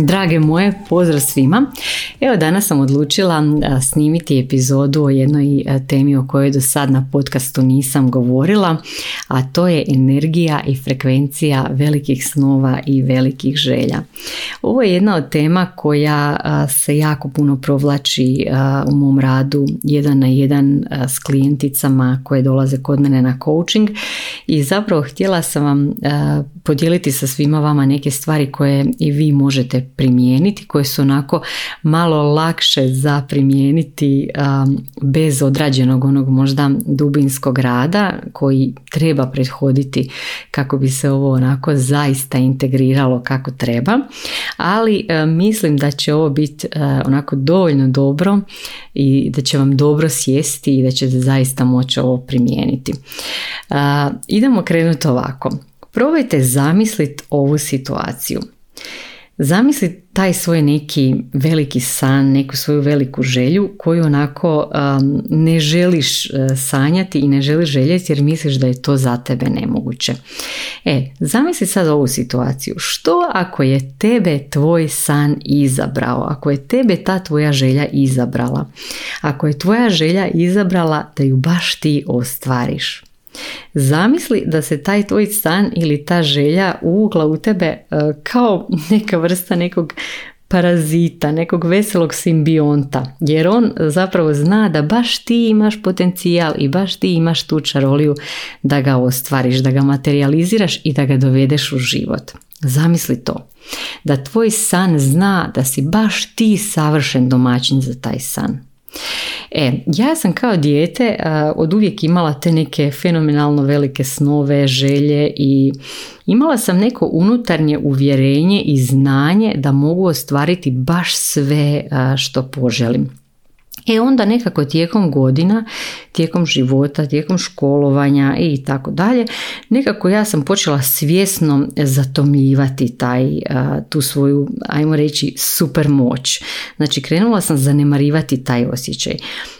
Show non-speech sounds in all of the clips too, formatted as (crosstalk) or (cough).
Drage moje, pozdrav svima. Evo danas sam odlučila snimiti epizodu o jednoj temi o kojoj do sad na podcastu nisam govorila, a to je energija i frekvencija velikih snova i velikih želja. Ovo je jedna od tema koja se jako puno provlači u mom radu jedan na jedan s klijenticama koje dolaze kod mene na coaching i zapravo htjela sam vam podijeliti sa svima vama neke stvari koje i vi možete primijeniti, koje su onako malo lakše za primijeniti bez odrađenog onog možda dubinskog rada koji treba prethoditi kako bi se ovo onako zaista integriralo kako treba. Ali mislim da će ovo biti onako dovoljno dobro i da će vam dobro sjesti i da ćete zaista moći ovo primijeniti. Idemo krenuti ovako. Probajte zamisliti ovu situaciju. Zamisli taj svoj neki veliki san, neku svoju veliku želju koju onako um, ne želiš uh, sanjati i ne želiš željeti jer misliš da je to za tebe nemoguće. E, zamisli sad ovu situaciju. Što ako je tebe tvoj san izabrao? Ako je tebe ta tvoja želja izabrala? Ako je tvoja želja izabrala da ju baš ti ostvariš? Zamisli da se taj tvoj san ili ta želja uvukla u tebe e, kao neka vrsta nekog parazita, nekog veselog simbionta, jer on zapravo zna da baš ti imaš potencijal i baš ti imaš tu čaroliju da ga ostvariš, da ga materializiraš i da ga dovedeš u život. Zamisli to, da tvoj san zna da si baš ti savršen domaćin za taj san. E, ja sam kao dijete od uvijek imala te neke fenomenalno velike snove, želje i imala sam neko unutarnje uvjerenje i znanje da mogu ostvariti baš sve što poželim. E onda nekako tijekom godina, tijekom života, tijekom školovanja i tako dalje, nekako ja sam počela svjesno zatomljivati taj, tu svoju, ajmo reći, super moć. Znači krenula sam zanemarivati taj osjećaj.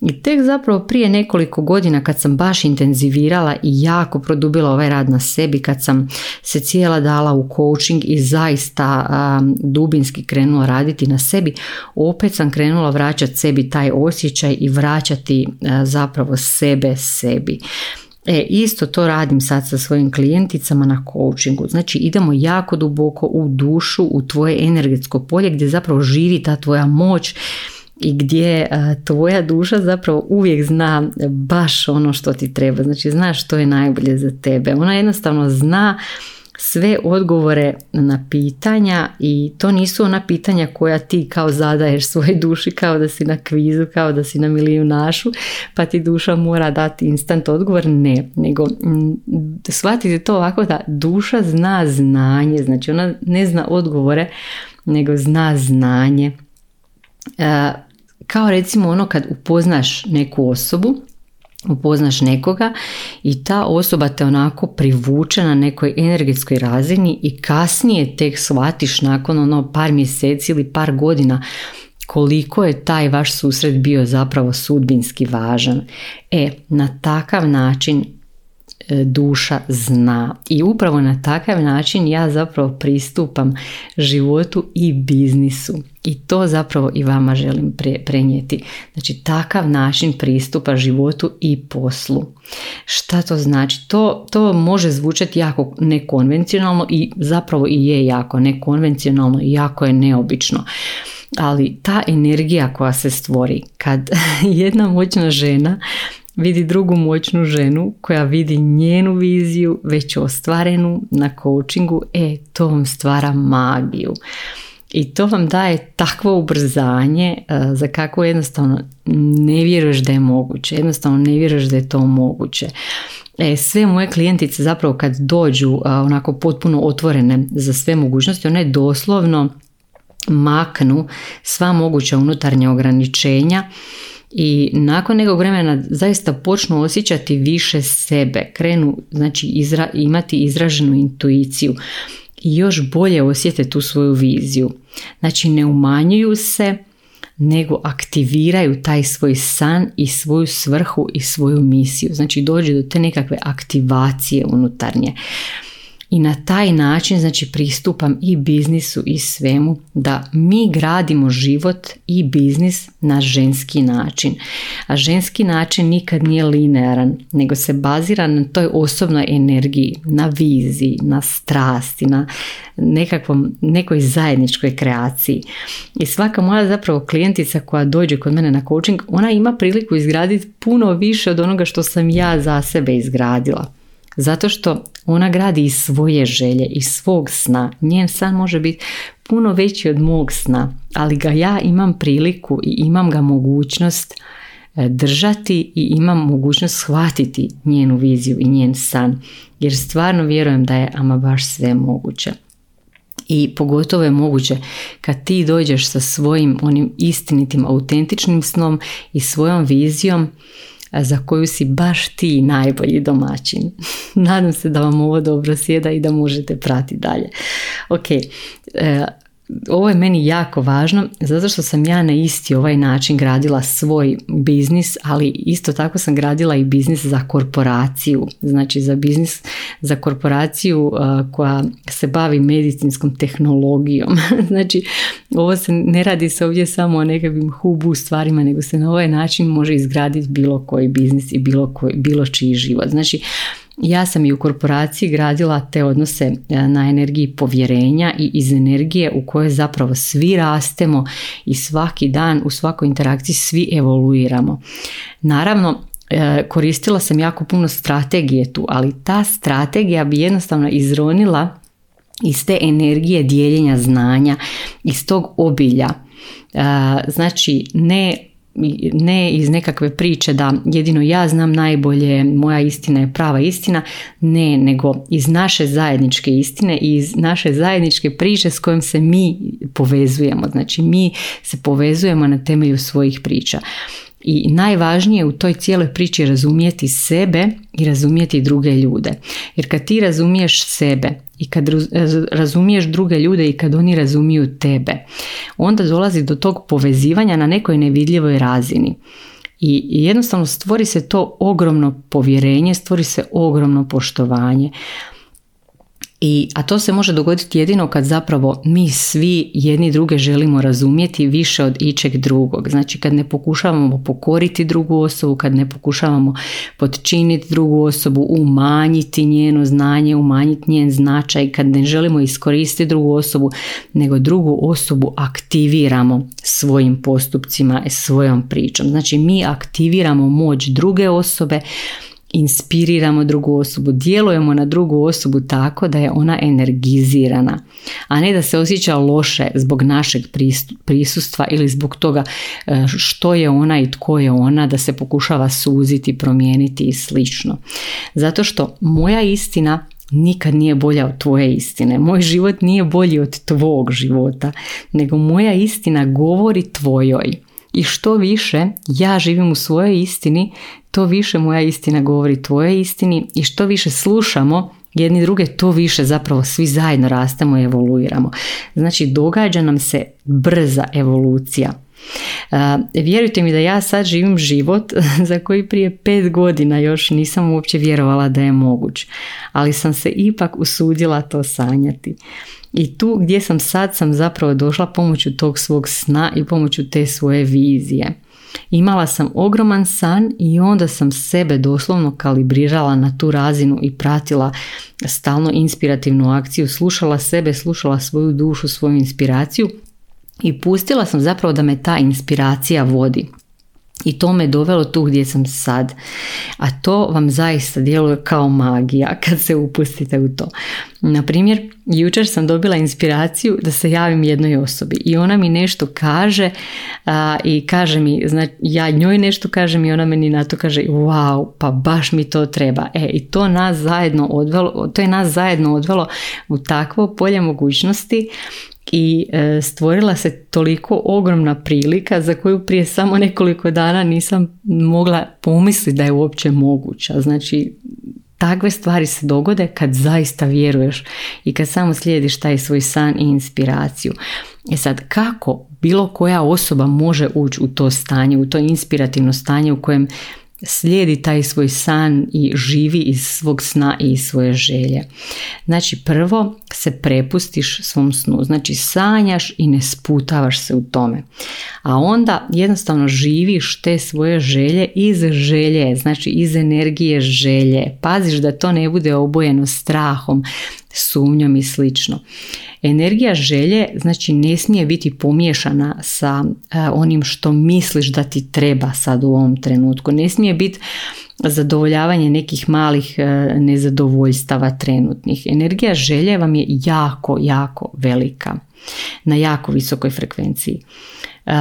I tek zapravo prije nekoliko godina kad sam baš intenzivirala i jako produbila ovaj rad na sebi, kad sam se cijela dala u coaching i zaista dubinski krenula raditi na sebi, opet sam krenula vraćati sebi taj osjećaj i vraćati zapravo sebe sebi. E, isto to radim sad sa svojim klijenticama na coachingu. Znači idemo jako duboko u dušu, u tvoje energetsko polje gdje zapravo živi ta tvoja moć i gdje tvoja duša zapravo uvijek zna baš ono što ti treba. Znači zna što je najbolje za tebe. Ona jednostavno zna sve odgovore na pitanja i to nisu ona pitanja koja ti kao zadaješ svojoj duši kao da si na kvizu, kao da si na našu pa ti duša mora dati instant odgovor. Ne, nego shvatite to ovako da duša zna znanje, znači ona ne zna odgovore nego zna znanje kao recimo ono kad upoznaš neku osobu, upoznaš nekoga i ta osoba te onako privuče na nekoj energetskoj razini i kasnije tek shvatiš nakon ono par mjeseci ili par godina koliko je taj vaš susret bio zapravo sudbinski važan. E, na takav način duša zna. I upravo na takav način ja zapravo pristupam životu i biznisu. I to zapravo i vama želim prenijeti. Znači takav način pristupa životu i poslu. Šta to znači? To, to može zvučati jako nekonvencionalno i zapravo i je jako nekonvencionalno i jako je neobično. Ali ta energija koja se stvori kad (laughs) jedna moćna žena vidi drugu moćnu ženu koja vidi njenu viziju već ostvarenu na coachingu, e, to vam stvara magiju. I to vam daje takvo ubrzanje e, za kako jednostavno ne vjeruješ da je moguće. Jednostavno ne vjeruješ da je to moguće. E, sve moje klijentice zapravo kad dođu onako potpuno otvorene za sve mogućnosti, one doslovno maknu sva moguća unutarnja ograničenja i nakon nekog vremena zaista počnu osjećati više sebe, krenu znači izra, imati izraženu intuiciju i još bolje osjete tu svoju viziju. Znači ne umanjuju se, nego aktiviraju taj svoj san i svoju svrhu i svoju misiju. Znači dođe do te nekakve aktivacije unutarnje i na taj način znači pristupam i biznisu i svemu da mi gradimo život i biznis na ženski način. A ženski način nikad nije linearan, nego se bazira na toj osobnoj energiji, na viziji, na strasti, na nekakvom, nekoj zajedničkoj kreaciji. I svaka moja zapravo klijentica koja dođe kod mene na coaching, ona ima priliku izgraditi puno više od onoga što sam ja za sebe izgradila. Zato što ona gradi iz svoje želje, iz svog sna. Njen san može biti puno veći od mog sna, ali ga ja imam priliku i imam ga mogućnost e, držati i imam mogućnost shvatiti njenu viziju i njen san. Jer stvarno vjerujem da je ama baš sve moguće. I pogotovo je moguće kad ti dođeš sa svojim onim istinitim, autentičnim snom i svojom vizijom za koju si baš ti najbolji domaćin. (laughs) Nadam se da vam ovo dobro sjeda i da možete pratiti dalje. Ok, e, ovo je meni jako važno zato što sam ja na isti ovaj način gradila svoj biznis, ali isto tako sam gradila i biznis za korporaciju. Znači za biznis za korporaciju koja se bavi medicinskom tehnologijom. (laughs) znači ovo se ne radi se ovdje samo o nekakvim hubu stvarima, nego se na ovaj način može izgraditi bilo koji biznis i bilo, koji, bilo čiji život. Znači ja sam i u korporaciji gradila te odnose e, na energiji povjerenja i iz energije u kojoj zapravo svi rastemo i svaki dan u svakoj interakciji svi evoluiramo. Naravno, e, koristila sam jako puno strategije tu, ali ta strategija bi jednostavno izronila iz te energije dijeljenja znanja, iz tog obilja. E, znači, ne ne iz nekakve priče da jedino ja znam najbolje, moja istina je prava istina, ne, nego iz naše zajedničke istine i iz naše zajedničke priče s kojom se mi povezujemo. Znači mi se povezujemo na temelju svojih priča. I najvažnije u toj cijeloj priči je razumijeti sebe i razumijeti druge ljude. Jer kad ti razumiješ sebe i kad razumiješ druge ljude i kad oni razumiju tebe, onda dolazi do tog povezivanja na nekoj nevidljivoj razini. I jednostavno stvori se to ogromno povjerenje, stvori se ogromno poštovanje. I, a to se može dogoditi jedino kad zapravo mi svi jedni druge želimo razumjeti više od ičeg drugog. Znači kad ne pokušavamo pokoriti drugu osobu, kad ne pokušavamo podčiniti drugu osobu, umanjiti njeno znanje, umanjiti njen značaj, kad ne želimo iskoristiti drugu osobu, nego drugu osobu aktiviramo svojim postupcima, svojom pričom. Znači mi aktiviramo moć druge osobe, inspiriramo drugu osobu, djelujemo na drugu osobu tako da je ona energizirana, a ne da se osjeća loše zbog našeg prisustva ili zbog toga e, što je ona i tko je ona, da se pokušava suziti, promijeniti i slično. Zato što moja istina nikad nije bolja od tvoje istine. Moj život nije bolji od tvog života, nego moja istina govori tvojoj. I što više ja živim u svojoj istini, to više moja istina govori tvojoj istini i što više slušamo jedni druge, to više zapravo svi zajedno rastemo i evoluiramo. Znači događa nam se brza evolucija. Vjerujte mi da ja sad živim život (laughs) za koji prije pet godina još nisam uopće vjerovala da je moguć, ali sam se ipak usudila to sanjati. I tu gdje sam sad sam zapravo došla pomoću tog svog sna i pomoću te svoje vizije. Imala sam ogroman san i onda sam sebe doslovno kalibrirala na tu razinu i pratila stalno inspirativnu akciju, slušala sebe, slušala svoju dušu, svoju inspiraciju i pustila sam zapravo da me ta inspiracija vodi. I to me dovelo tu gdje sam sad. A to vam zaista djeluje kao magija (laughs) kad se upustite u to. Na primjer, jučer sam dobila inspiraciju da se javim jednoj osobi i ona mi nešto kaže i kaže mi, znači ja njoj nešto kažem i ona meni na to kaže wow, pa baš mi to treba. E, i to nas zajedno odvelo, to je nas zajedno odvelo u takvo polje mogućnosti i e, stvorila se toliko ogromna prilika za koju prije samo nekoliko dana nisam mogla pomisliti da je uopće moguća. Znači, takve stvari se dogode kad zaista vjeruješ i kad samo slijediš taj svoj san i inspiraciju. E sad, kako bilo koja osoba može ući u to stanje, u to inspirativno stanje u kojem slijedi taj svoj san i živi iz svog sna i svoje želje. Znači prvo se prepustiš svom snu, znači sanjaš i ne sputavaš se u tome. A onda jednostavno živiš te svoje želje iz želje, znači iz energije želje. Paziš da to ne bude obojeno strahom, sumnjom i slično. Energija želje znači ne smije biti pomiješana sa e, onim što misliš da ti treba sad u ovom trenutku. Ne smije biti zadovoljavanje nekih malih e, nezadovoljstava trenutnih. Energija želje vam je jako, jako velika na jako visokoj frekvenciji. Uh,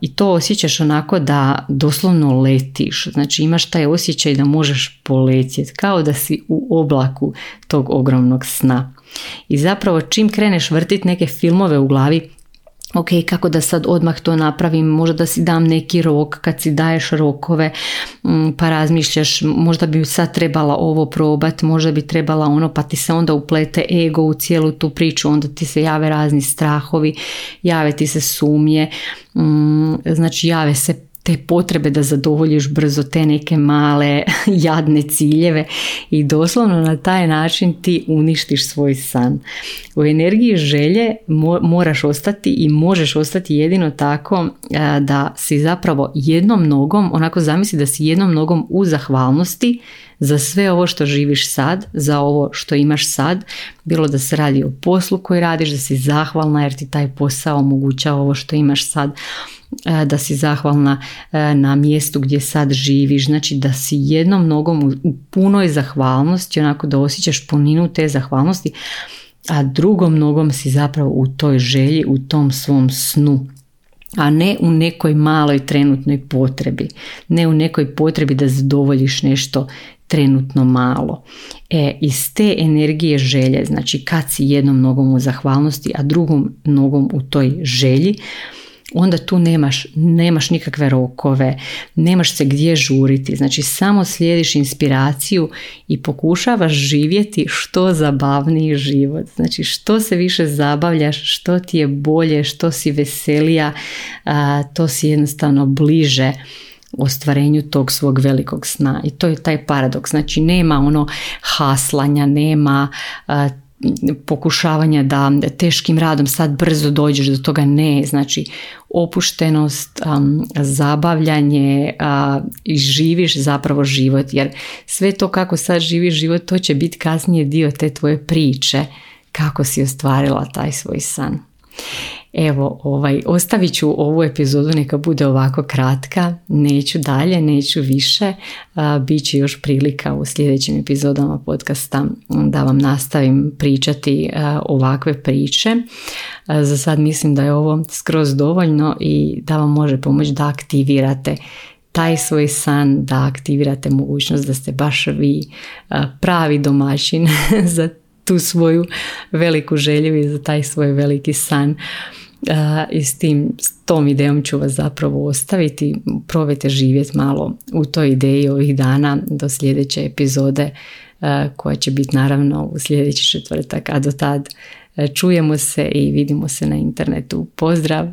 I to osjećaš onako da doslovno letiš, znači imaš taj osjećaj da možeš poletjeti, kao da si u oblaku tog ogromnog sna. I zapravo čim kreneš vrtiti neke filmove u glavi, ok, kako da sad odmah to napravim, možda da si dam neki rok, kad si daješ rokove, mm, pa razmišljaš, možda bi sad trebala ovo probat, možda bi trebala ono, pa ti se onda uplete ego u cijelu tu priču, onda ti se jave razni strahovi, jave ti se sumnje, mm, znači jave se te potrebe da zadovoljiš brzo te neke male (laughs) jadne ciljeve i doslovno na taj način ti uništiš svoj san. U energiji želje moraš ostati i možeš ostati jedino tako da si zapravo jednom nogom, onako zamisli da si jednom nogom u zahvalnosti za sve ovo što živiš sad, za ovo što imaš sad, bilo da se radi o poslu koji radiš, da si zahvalna jer ti taj posao omogućava ovo što imaš sad, da si zahvalna e, na mjestu gdje sad živiš, znači da si jednom nogom u punoj zahvalnosti, onako da osjećaš puninu te zahvalnosti, a drugom nogom si zapravo u toj želji, u tom svom snu a ne u nekoj maloj trenutnoj potrebi, ne u nekoj potrebi da zadovoljiš nešto trenutno malo. E, iz te energije želje, znači kad si jednom nogom u zahvalnosti, a drugom nogom u toj želji, onda tu nemaš, nemaš nikakve rokove, nemaš se gdje žuriti, znači samo slijediš inspiraciju i pokušavaš živjeti što zabavniji život, znači što se više zabavljaš, što ti je bolje, što si veselija, to si jednostavno bliže ostvarenju tog svog velikog sna. I to je taj paradoks. Znači nema ono haslanja nema pokušavanja da teškim radom sad brzo dođeš do toga ne znači opuštenost zabavljanje i živiš zapravo život jer sve to kako sad živiš život to će biti kasnije dio te tvoje priče kako si ostvarila taj svoj san Evo, ovaj, ostavit ću ovu epizodu, neka bude ovako kratka, neću dalje, neću više, Biće još prilika u sljedećim epizodama podcasta da vam nastavim pričati ovakve priče. Za sad mislim da je ovo skroz dovoljno i da vam može pomoći da aktivirate taj svoj san, da aktivirate mogućnost da ste baš vi pravi domaćin (laughs) za tu svoju veliku želju i za taj svoj veliki san i s tim, s tom idejom ću vas zapravo ostaviti. Probajte živjeti malo u toj ideji ovih dana do sljedeće epizode koja će biti naravno u sljedeći četvrtak, a do tad čujemo se i vidimo se na internetu. Pozdrav!